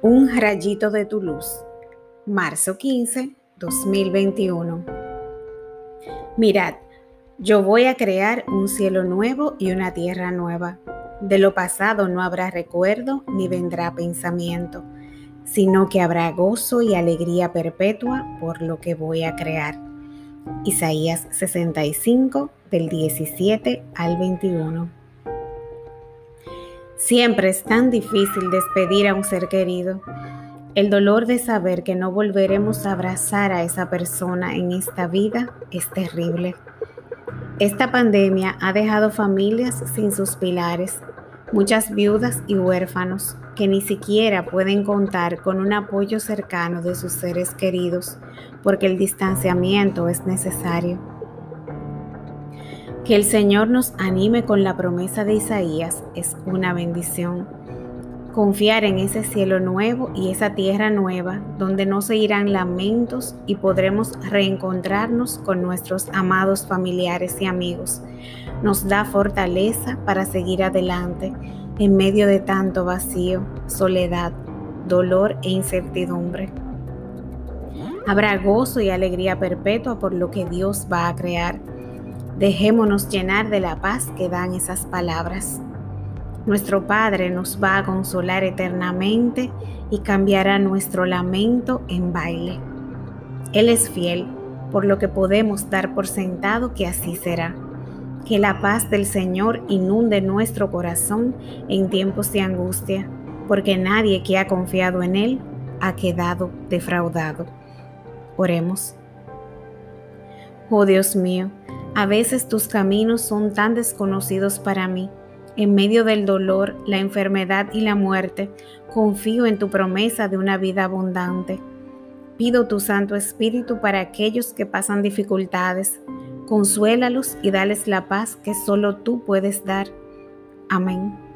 Un rayito de tu luz. Marzo 15, 2021. Mirad, yo voy a crear un cielo nuevo y una tierra nueva. De lo pasado no habrá recuerdo ni vendrá pensamiento, sino que habrá gozo y alegría perpetua por lo que voy a crear. Isaías 65 del 17 al 21. Siempre es tan difícil despedir a un ser querido. El dolor de saber que no volveremos a abrazar a esa persona en esta vida es terrible. Esta pandemia ha dejado familias sin sus pilares, muchas viudas y huérfanos que ni siquiera pueden contar con un apoyo cercano de sus seres queridos porque el distanciamiento es necesario. Que el Señor nos anime con la promesa de Isaías es una bendición. Confiar en ese cielo nuevo y esa tierra nueva donde no se irán lamentos y podremos reencontrarnos con nuestros amados familiares y amigos nos da fortaleza para seguir adelante en medio de tanto vacío, soledad, dolor e incertidumbre. Habrá gozo y alegría perpetua por lo que Dios va a crear Dejémonos llenar de la paz que dan esas palabras. Nuestro Padre nos va a consolar eternamente y cambiará nuestro lamento en baile. Él es fiel, por lo que podemos dar por sentado que así será. Que la paz del Señor inunde nuestro corazón en tiempos de angustia, porque nadie que ha confiado en Él ha quedado defraudado. Oremos. Oh Dios mío, a veces tus caminos son tan desconocidos para mí. En medio del dolor, la enfermedad y la muerte, confío en tu promesa de una vida abundante. Pido tu Santo Espíritu para aquellos que pasan dificultades. Consuélalos y dales la paz que solo tú puedes dar. Amén.